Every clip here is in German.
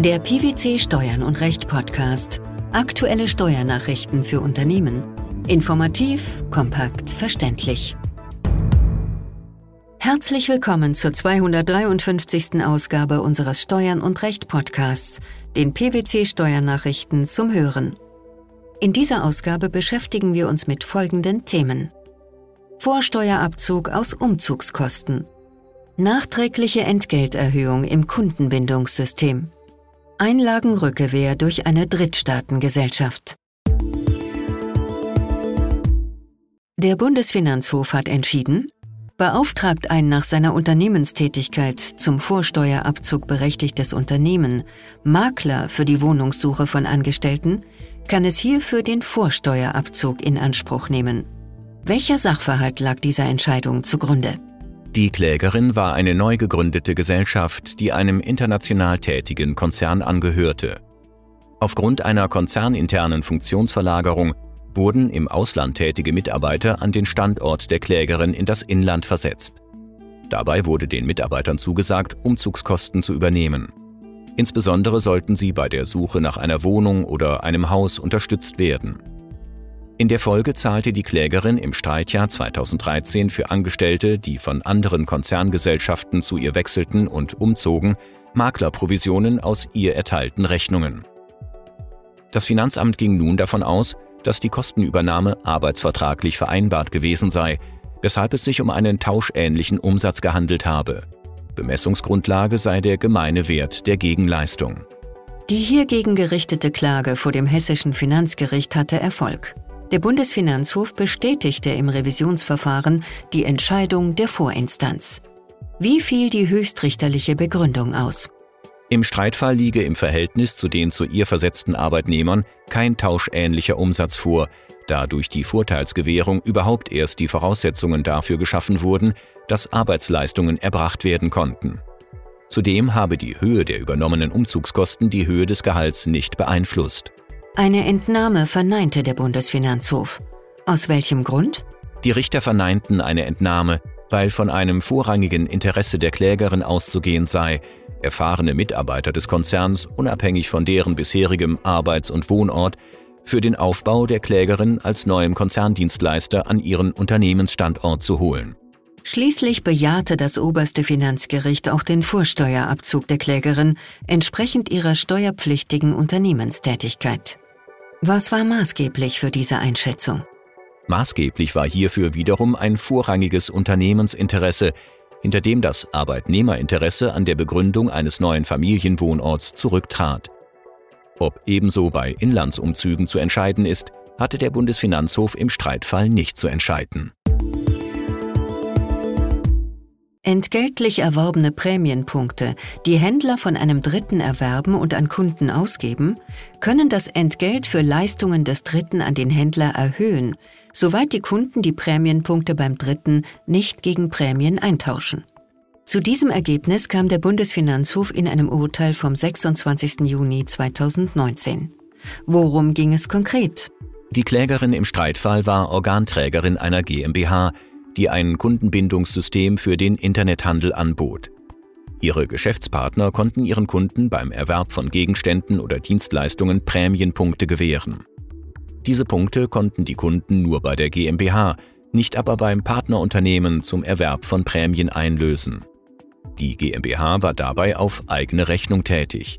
Der PwC Steuern und Recht Podcast. Aktuelle Steuernachrichten für Unternehmen. Informativ, kompakt, verständlich. Herzlich willkommen zur 253. Ausgabe unseres Steuern und Recht Podcasts, den PwC Steuernachrichten zum Hören. In dieser Ausgabe beschäftigen wir uns mit folgenden Themen. Vorsteuerabzug aus Umzugskosten. Nachträgliche Entgelterhöhung im Kundenbindungssystem. Einlagenrückkehr durch eine Drittstaatengesellschaft. Der Bundesfinanzhof hat entschieden, beauftragt ein nach seiner Unternehmenstätigkeit zum Vorsteuerabzug berechtigtes Unternehmen Makler für die Wohnungssuche von Angestellten, kann es hierfür den Vorsteuerabzug in Anspruch nehmen. Welcher Sachverhalt lag dieser Entscheidung zugrunde? Die Klägerin war eine neu gegründete Gesellschaft, die einem international tätigen Konzern angehörte. Aufgrund einer konzerninternen Funktionsverlagerung wurden im Ausland tätige Mitarbeiter an den Standort der Klägerin in das Inland versetzt. Dabei wurde den Mitarbeitern zugesagt, Umzugskosten zu übernehmen. Insbesondere sollten sie bei der Suche nach einer Wohnung oder einem Haus unterstützt werden. In der Folge zahlte die Klägerin im Streitjahr 2013 für Angestellte, die von anderen Konzerngesellschaften zu ihr wechselten und umzogen, Maklerprovisionen aus ihr erteilten Rechnungen. Das Finanzamt ging nun davon aus, dass die Kostenübernahme arbeitsvertraglich vereinbart gewesen sei, weshalb es sich um einen tauschähnlichen Umsatz gehandelt habe. Bemessungsgrundlage sei der gemeine Wert der Gegenleistung. Die hiergegen gerichtete Klage vor dem hessischen Finanzgericht hatte Erfolg. Der Bundesfinanzhof bestätigte im Revisionsverfahren die Entscheidung der Vorinstanz. Wie fiel die höchstrichterliche Begründung aus? Im Streitfall liege im Verhältnis zu den zu ihr versetzten Arbeitnehmern kein tauschähnlicher Umsatz vor, da durch die Vorteilsgewährung überhaupt erst die Voraussetzungen dafür geschaffen wurden, dass Arbeitsleistungen erbracht werden konnten. Zudem habe die Höhe der übernommenen Umzugskosten die Höhe des Gehalts nicht beeinflusst. Eine Entnahme verneinte der Bundesfinanzhof. Aus welchem Grund? Die Richter verneinten eine Entnahme, weil von einem vorrangigen Interesse der Klägerin auszugehen sei, erfahrene Mitarbeiter des Konzerns, unabhängig von deren bisherigem Arbeits- und Wohnort, für den Aufbau der Klägerin als neuem Konzerndienstleister an ihren Unternehmensstandort zu holen. Schließlich bejahte das oberste Finanzgericht auch den Vorsteuerabzug der Klägerin entsprechend ihrer steuerpflichtigen Unternehmenstätigkeit. Was war maßgeblich für diese Einschätzung? Maßgeblich war hierfür wiederum ein vorrangiges Unternehmensinteresse, hinter dem das Arbeitnehmerinteresse an der Begründung eines neuen Familienwohnorts zurücktrat. Ob ebenso bei Inlandsumzügen zu entscheiden ist, hatte der Bundesfinanzhof im Streitfall nicht zu entscheiden. Entgeltlich erworbene Prämienpunkte, die Händler von einem Dritten erwerben und an Kunden ausgeben, können das Entgelt für Leistungen des Dritten an den Händler erhöhen, soweit die Kunden die Prämienpunkte beim Dritten nicht gegen Prämien eintauschen. Zu diesem Ergebnis kam der Bundesfinanzhof in einem Urteil vom 26. Juni 2019. Worum ging es konkret? Die Klägerin im Streitfall war Organträgerin einer GmbH, die ein Kundenbindungssystem für den Internethandel anbot. Ihre Geschäftspartner konnten ihren Kunden beim Erwerb von Gegenständen oder Dienstleistungen Prämienpunkte gewähren. Diese Punkte konnten die Kunden nur bei der GmbH, nicht aber beim Partnerunternehmen zum Erwerb von Prämien einlösen. Die GmbH war dabei auf eigene Rechnung tätig.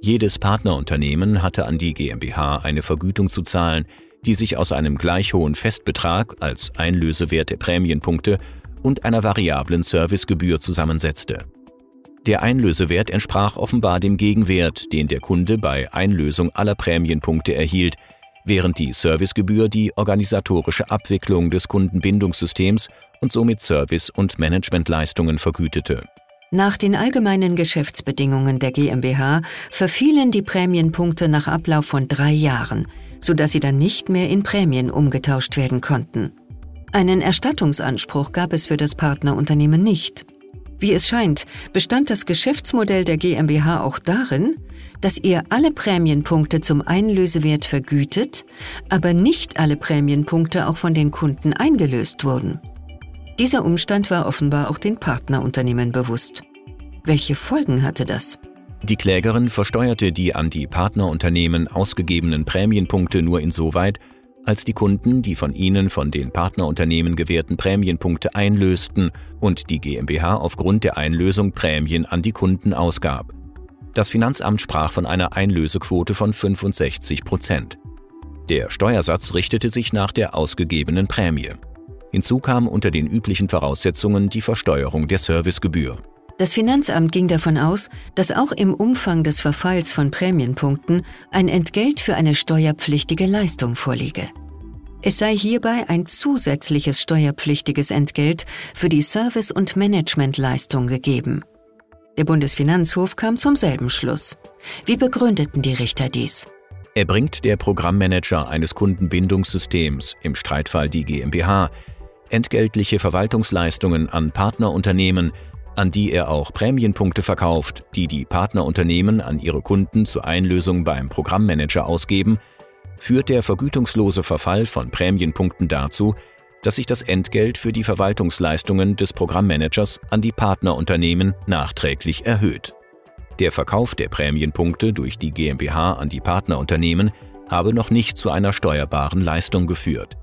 Jedes Partnerunternehmen hatte an die GmbH eine Vergütung zu zahlen, die sich aus einem gleich hohen Festbetrag als Einlösewert der Prämienpunkte und einer variablen Servicegebühr zusammensetzte. Der Einlösewert entsprach offenbar dem Gegenwert, den der Kunde bei Einlösung aller Prämienpunkte erhielt, während die Servicegebühr die organisatorische Abwicklung des Kundenbindungssystems und somit Service- und Managementleistungen vergütete. Nach den allgemeinen Geschäftsbedingungen der GmbH verfielen die Prämienpunkte nach Ablauf von drei Jahren – sodass sie dann nicht mehr in Prämien umgetauscht werden konnten. Einen Erstattungsanspruch gab es für das Partnerunternehmen nicht. Wie es scheint, bestand das Geschäftsmodell der GmbH auch darin, dass ihr alle Prämienpunkte zum Einlösewert vergütet, aber nicht alle Prämienpunkte auch von den Kunden eingelöst wurden. Dieser Umstand war offenbar auch den Partnerunternehmen bewusst. Welche Folgen hatte das? Die Klägerin versteuerte die an die Partnerunternehmen ausgegebenen Prämienpunkte nur insoweit, als die Kunden die von ihnen von den Partnerunternehmen gewährten Prämienpunkte einlösten und die GmbH aufgrund der Einlösung Prämien an die Kunden ausgab. Das Finanzamt sprach von einer Einlösequote von 65 Prozent. Der Steuersatz richtete sich nach der ausgegebenen Prämie. Hinzu kam unter den üblichen Voraussetzungen die Versteuerung der Servicegebühr. Das Finanzamt ging davon aus, dass auch im Umfang des Verfalls von Prämienpunkten ein Entgelt für eine steuerpflichtige Leistung vorliege. Es sei hierbei ein zusätzliches steuerpflichtiges Entgelt für die Service- und Managementleistung gegeben. Der Bundesfinanzhof kam zum selben Schluss. Wie begründeten die Richter dies? Erbringt der Programmmanager eines Kundenbindungssystems, im Streitfall die GmbH, entgeltliche Verwaltungsleistungen an Partnerunternehmen, an die er auch Prämienpunkte verkauft, die die Partnerunternehmen an ihre Kunden zur Einlösung beim Programmmanager ausgeben, führt der vergütungslose Verfall von Prämienpunkten dazu, dass sich das Entgelt für die Verwaltungsleistungen des Programmmanagers an die Partnerunternehmen nachträglich erhöht. Der Verkauf der Prämienpunkte durch die GmbH an die Partnerunternehmen habe noch nicht zu einer steuerbaren Leistung geführt.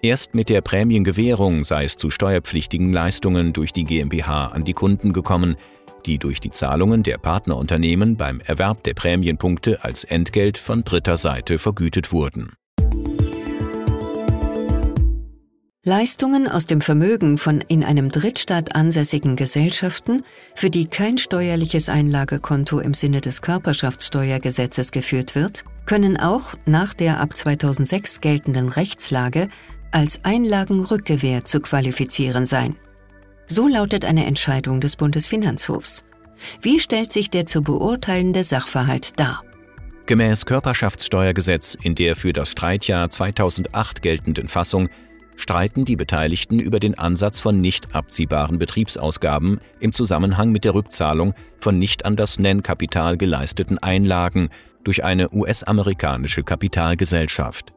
Erst mit der Prämiengewährung sei es zu steuerpflichtigen Leistungen durch die GmbH an die Kunden gekommen, die durch die Zahlungen der Partnerunternehmen beim Erwerb der Prämienpunkte als Entgelt von dritter Seite vergütet wurden. Leistungen aus dem Vermögen von in einem Drittstaat ansässigen Gesellschaften, für die kein steuerliches Einlagekonto im Sinne des Körperschaftssteuergesetzes geführt wird, können auch nach der ab 2006 geltenden Rechtslage als Einlagenrückgewähr zu qualifizieren sein. So lautet eine Entscheidung des Bundesfinanzhofs. Wie stellt sich der zu beurteilende Sachverhalt dar? Gemäß Körperschaftssteuergesetz in der für das Streitjahr 2008 geltenden Fassung streiten die Beteiligten über den Ansatz von nicht abziehbaren Betriebsausgaben im Zusammenhang mit der Rückzahlung von nicht an das Nennkapital geleisteten Einlagen durch eine US-amerikanische Kapitalgesellschaft.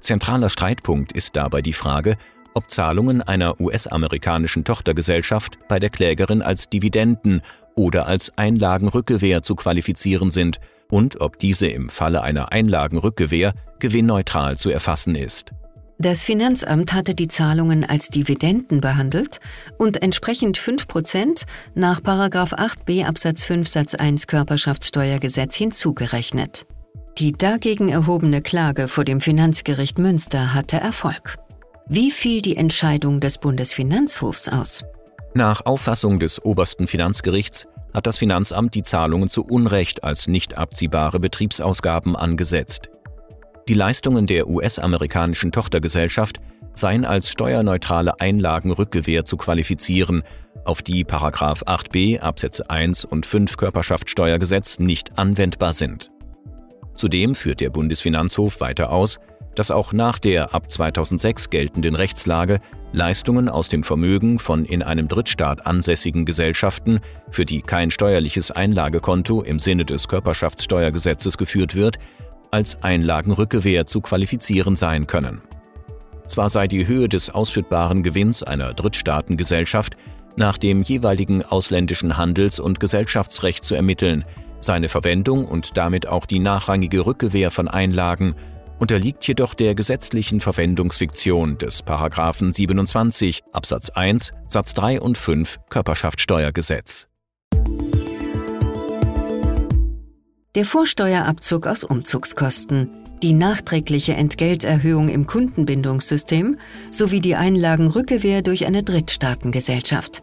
Zentraler Streitpunkt ist dabei die Frage, ob Zahlungen einer US-amerikanischen Tochtergesellschaft bei der Klägerin als Dividenden oder als Einlagenrückgewähr zu qualifizieren sind und ob diese im Falle einer Einlagenrückgewähr gewinnneutral zu erfassen ist. Das Finanzamt hatte die Zahlungen als Dividenden behandelt und entsprechend 5% nach 8b Absatz 5 Satz 1 Körperschaftssteuergesetz hinzugerechnet. Die dagegen erhobene Klage vor dem Finanzgericht Münster hatte Erfolg. Wie fiel die Entscheidung des Bundesfinanzhofs aus? Nach Auffassung des obersten Finanzgerichts hat das Finanzamt die Zahlungen zu Unrecht als nicht abziehbare Betriebsausgaben angesetzt. Die Leistungen der US-amerikanischen Tochtergesellschaft seien als steuerneutrale Einlagenrückgewähr zu qualifizieren, auf die 8b Absätze 1 und 5 Körperschaftssteuergesetz nicht anwendbar sind. Zudem führt der Bundesfinanzhof weiter aus, dass auch nach der ab 2006 geltenden Rechtslage Leistungen aus dem Vermögen von in einem Drittstaat ansässigen Gesellschaften, für die kein steuerliches Einlagekonto im Sinne des Körperschaftssteuergesetzes geführt wird, als Einlagenrückgewähr zu qualifizieren sein können. Zwar sei die Höhe des ausschüttbaren Gewinns einer Drittstaatengesellschaft nach dem jeweiligen ausländischen Handels- und Gesellschaftsrecht zu ermitteln, seine Verwendung und damit auch die nachrangige Rückgewähr von Einlagen unterliegt jedoch der gesetzlichen Verwendungsfiktion des Paragraphen 27 Absatz 1 Satz 3 und 5 Körperschaftssteuergesetz. Der Vorsteuerabzug aus Umzugskosten, die nachträgliche Entgelterhöhung im Kundenbindungssystem sowie die Einlagenrückgewähr durch eine Drittstaatengesellschaft.